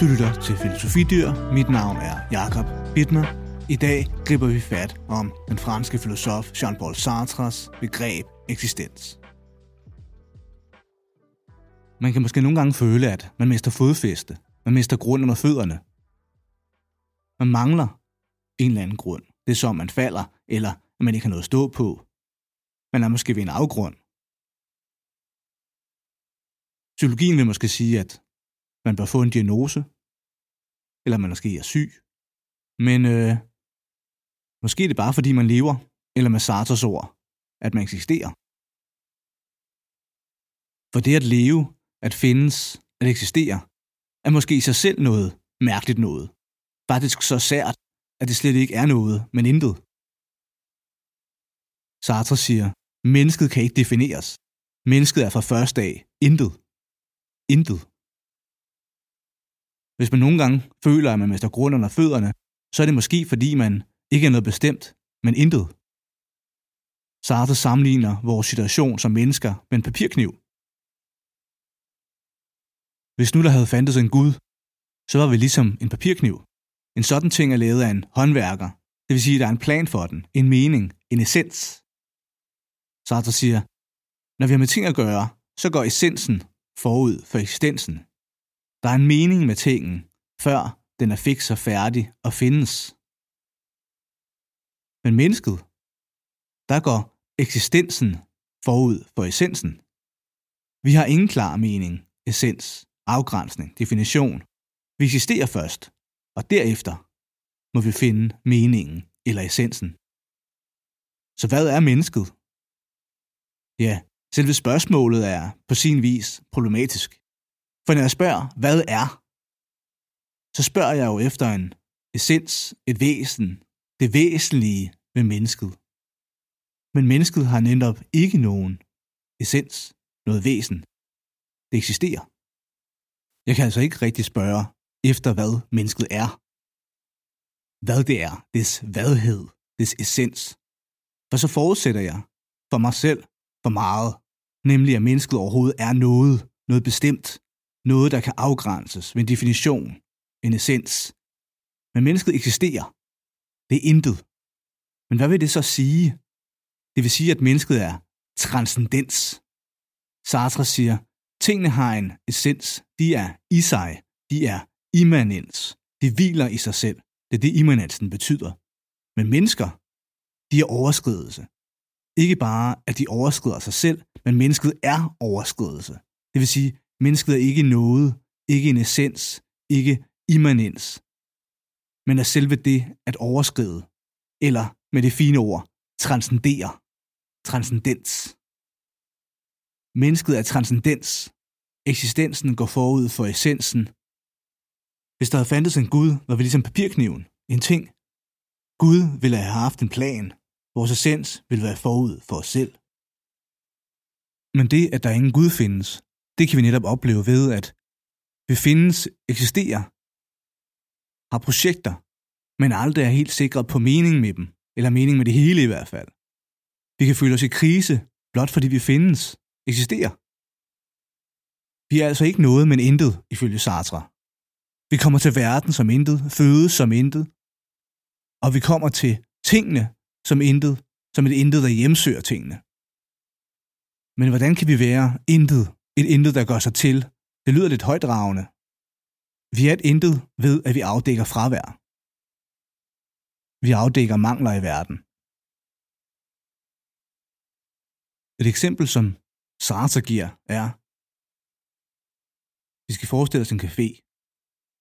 Du lytter til Filosofidyr. Mit navn er Jakob Bittner. I dag griber vi fat om den franske filosof Jean-Paul Sartres begreb eksistens. Man kan måske nogle gange føle, at man mister fodfæste. Man mister grund under fødderne. Man mangler en eller anden grund. Det er som, man falder, eller at man ikke har noget at stå på. Man er måske ved en afgrund. Psykologien vil måske sige, at man bør få en diagnose, eller man måske er syg. Men øh, måske er det bare, fordi man lever, eller med Sartres ord, at man eksisterer. For det at leve, at findes, at eksistere, er måske i sig selv noget mærkeligt noget. Faktisk så sært, at det slet ikke er noget, men intet. Sartre siger, mennesket kan ikke defineres. Mennesket er fra første dag intet. Intet. Hvis man nogle gange føler, at man mister grund under fødderne, så er det måske fordi man ikke er noget bestemt, men intet. Sartre sammenligner vores situation som mennesker med en papirkniv. Hvis nu der havde fandtes en Gud, så var vi ligesom en papirkniv. En sådan ting er lavet af en håndværker. Det vil sige, at der er en plan for den, en mening, en essens. Sartre siger, når vi har med ting at gøre, så går essensen forud for eksistensen. Der er en mening med tingen, før den er fikset og færdig og findes. Men mennesket, der går eksistensen forud for essensen. Vi har ingen klar mening, essens, afgrænsning, definition. Vi eksisterer først, og derefter må vi finde meningen eller essensen. Så hvad er mennesket? Ja, selve spørgsmålet er på sin vis problematisk. For når jeg spørger, hvad er, så spørger jeg jo efter en essens, et væsen, det væsentlige ved mennesket. Men mennesket har netop ikke nogen essens, noget væsen. Det eksisterer. Jeg kan altså ikke rigtig spørge efter, hvad mennesket er. Hvad det er, dets vadhed, dets essens. For så forudsætter jeg for mig selv for meget, nemlig at mennesket overhovedet er noget, noget bestemt, noget, der kan afgrænses ved en definition, en essens. Men mennesket eksisterer. Det er intet. Men hvad vil det så sige? Det vil sige, at mennesket er transcendens. Sartre siger, tingene har en essens. De er i sig. De er immanens. De hviler i sig selv. Det er det, immanensen betyder. Men mennesker, de er overskridelse. Ikke bare, at de overskrider sig selv, men mennesket er overskridelse. Det vil sige, mennesket er ikke noget, ikke en essens, ikke immanens, men er selve det at overskride, eller med det fine ord, transcendere, transcendens. Mennesket er transcendens. Eksistensen går forud for essensen. Hvis der havde fandtes en Gud, var vi ligesom papirkniven, en ting. Gud ville have haft en plan. Vores essens ville være forud for os selv. Men det, at der ingen Gud findes, det kan vi netop opleve ved, at vi findes, eksisterer, har projekter, men aldrig er helt sikre på mening med dem, eller mening med det hele i hvert fald. Vi kan føle os i krise, blot fordi vi findes, eksisterer. Vi er altså ikke noget, men intet, ifølge Sartre. Vi kommer til verden som intet, fødes som intet, og vi kommer til tingene som intet, som et intet, der hjemsøger tingene. Men hvordan kan vi være intet, et intet, der gør sig til? Det lyder lidt højdragende. Vi er et intet ved, at vi afdækker fravær. Vi afdækker mangler i verden. Et eksempel, som Sartre giver, er, vi skal forestille os en café.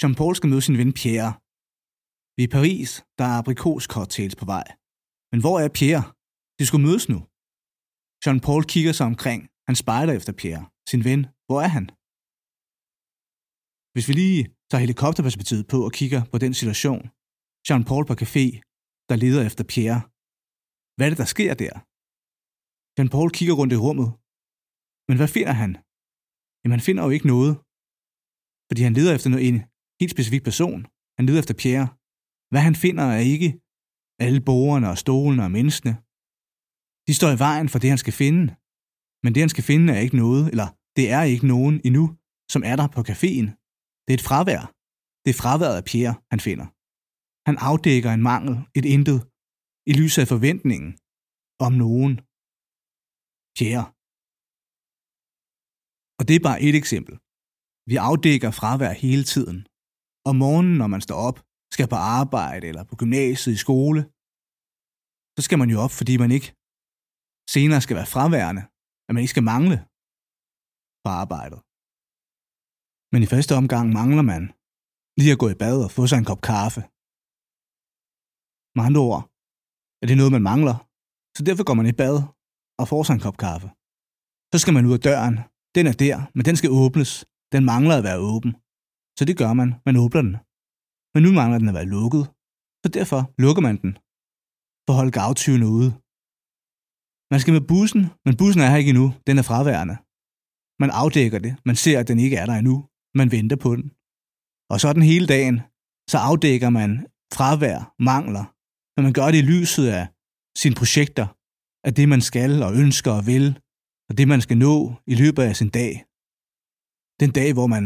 Jean-Paul skal møde sin ven Pierre. Vi er i Paris, der er aprikoscocktails på vej. Men hvor er Pierre? De skulle mødes nu. Jean-Paul kigger sig omkring. Han spejder efter Pierre. Sin ven. Hvor er han? Hvis vi lige tager helikopterperspektivet på og kigger på den situation. Jean-Paul på café, der leder efter Pierre. Hvad er det, der sker der? Jean-Paul kigger rundt i rummet. Men hvad finder han? Jamen, han finder jo ikke noget. Fordi han leder efter en helt specifik person. Han leder efter Pierre. Hvad han finder er ikke alle borgerne og stolene og menneskene. De står i vejen for det, han skal finde. Men det, han skal finde, er ikke noget, eller det er ikke nogen endnu, som er der på caféen. Det er et fravær. Det er fraværet af Pierre, han finder. Han afdækker en mangel, et intet, i lyset af forventningen om nogen. Pierre. Og det er bare et eksempel. Vi afdækker fravær hele tiden. Om morgenen, når man står op, skal på arbejde eller på gymnasiet i skole, så skal man jo op, fordi man ikke senere skal være fraværende, at man ikke skal mangle fra arbejdet. Men i første omgang mangler man lige at gå i bad og få sig en kop kaffe. Med andre ord er det noget, man mangler, så derfor går man i bad og får sig en kop kaffe. Så skal man ud af døren. Den er der, men den skal åbnes. Den mangler at være åben. Så det gør man. Man åbner den. Men nu mangler den at være lukket. Så derfor lukker man den. For at holde gavtyvene ude. Man skal med bussen, men bussen er her ikke endnu. Den er fraværende. Man afdækker det. Man ser, at den ikke er der endnu. Man venter på den. Og sådan hele dagen, så afdækker man fravær, mangler. Men man gør det i lyset af sine projekter, af det, man skal og ønsker og vil, og det, man skal nå i løbet af sin dag. Den dag, hvor man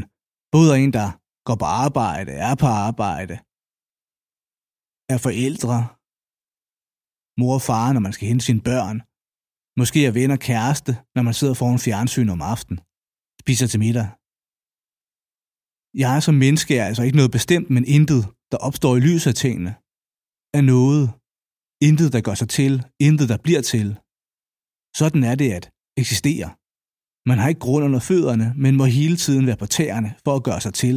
både er en, der går på arbejde, er på arbejde, er forældre, mor og far, når man skal hente sine børn, måske er venner kæreste, når man sidder foran fjernsyn om aftenen, spiser til middag. Jeg som menneske er altså ikke noget bestemt, men intet, der opstår i lyset af tingene, er noget, intet, der gør sig til, intet, der bliver til. Sådan er det at eksistere. Man har ikke grund under fødderne, men må hele tiden være på tæerne for at gøre sig til.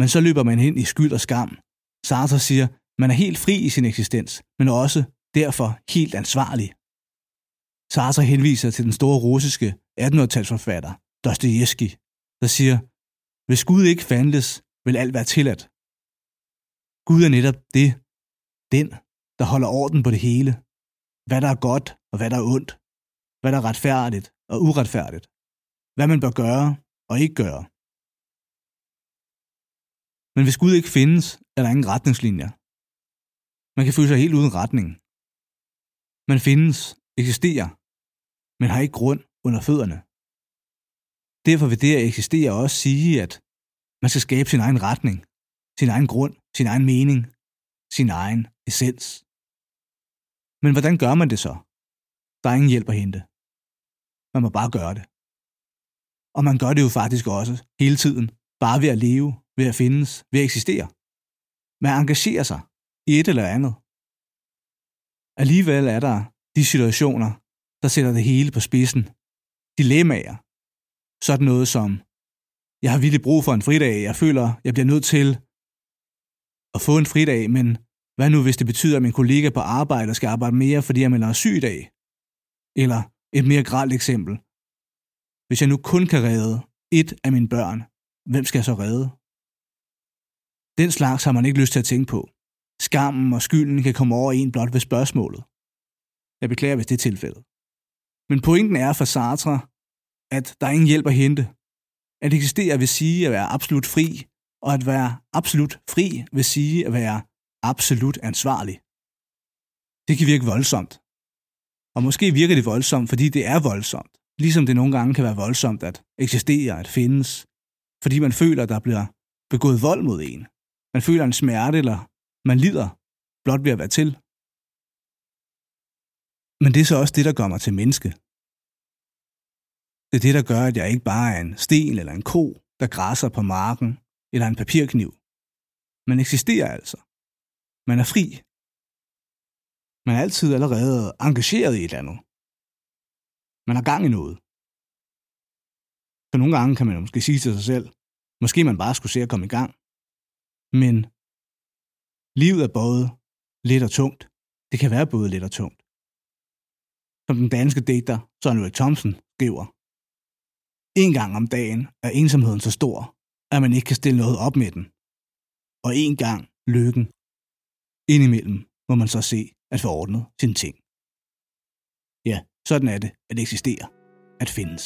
Men så løber man ind i skyld og skam. Sartre siger, man er helt fri i sin eksistens, men også derfor helt ansvarlig. Sartre henviser til den store russiske 1800-talsforfatter, Dostoyevsky, der siger, hvis Gud ikke fandtes, vil alt være tilladt. Gud er netop det, den, der holder orden på det hele. Hvad der er godt og hvad der er ondt. Hvad der er retfærdigt og uretfærdigt. Hvad man bør gøre og ikke gøre. Men hvis Gud ikke findes, er der ingen retningslinjer. Man kan føle sig helt uden retning. Man findes, eksisterer, men har ikke grund under fødderne. Derfor vil det at eksistere også sige, at man skal skabe sin egen retning, sin egen grund, sin egen mening, sin egen essens. Men hvordan gør man det så? Der er ingen hjælp at hente. Man må bare gøre det. Og man gør det jo faktisk også hele tiden, bare ved at leve, ved at findes, ved at eksistere. Man engagerer sig i et eller andet. Alligevel er der de situationer, der sætter det hele på spidsen. Dilemmaer. Sådan noget som, jeg har virkelig brug for en fridag, jeg føler, jeg bliver nødt til at få en fridag, men hvad nu hvis det betyder, at min kollega på arbejde skal arbejde mere, fordi jeg melder syg i dag? Eller et mere gralt eksempel. Hvis jeg nu kun kan redde et af mine børn, hvem skal jeg så redde? Den slags har man ikke lyst til at tænke på. Skammen og skylden kan komme over en blot ved spørgsmålet. Jeg beklager, hvis det er tilfældet. Men pointen er for Sartre, at der er ingen hjælp at hente. At eksistere vil sige at være absolut fri, og at være absolut fri vil sige at være absolut ansvarlig. Det kan virke voldsomt. Og måske virker det voldsomt, fordi det er voldsomt. Ligesom det nogle gange kan være voldsomt at eksistere, at findes. Fordi man føler, at der bliver begået vold mod en. Man føler en smerte, eller man lider blot ved at være til. Men det er så også det, der gør mig til menneske. Det er det, der gør, at jeg ikke bare er en sten eller en ko, der græsser på marken, eller en papirkniv. Man eksisterer altså. Man er fri. Man er altid allerede engageret i et eller andet. Man har gang i noget. Så nogle gange kan man måske sige til sig selv, måske man bare skulle se at komme i gang. Men livet er både lidt og tungt. Det kan være både lidt og tungt. Som den danske digter Søren Ulrik Thomsen skriver, en gang om dagen er ensomheden så stor, at man ikke kan stille noget op med den. Og en gang lykken. Indimellem må man så se at få ordnet sine ting. Ja, sådan er det at eksistere, at findes.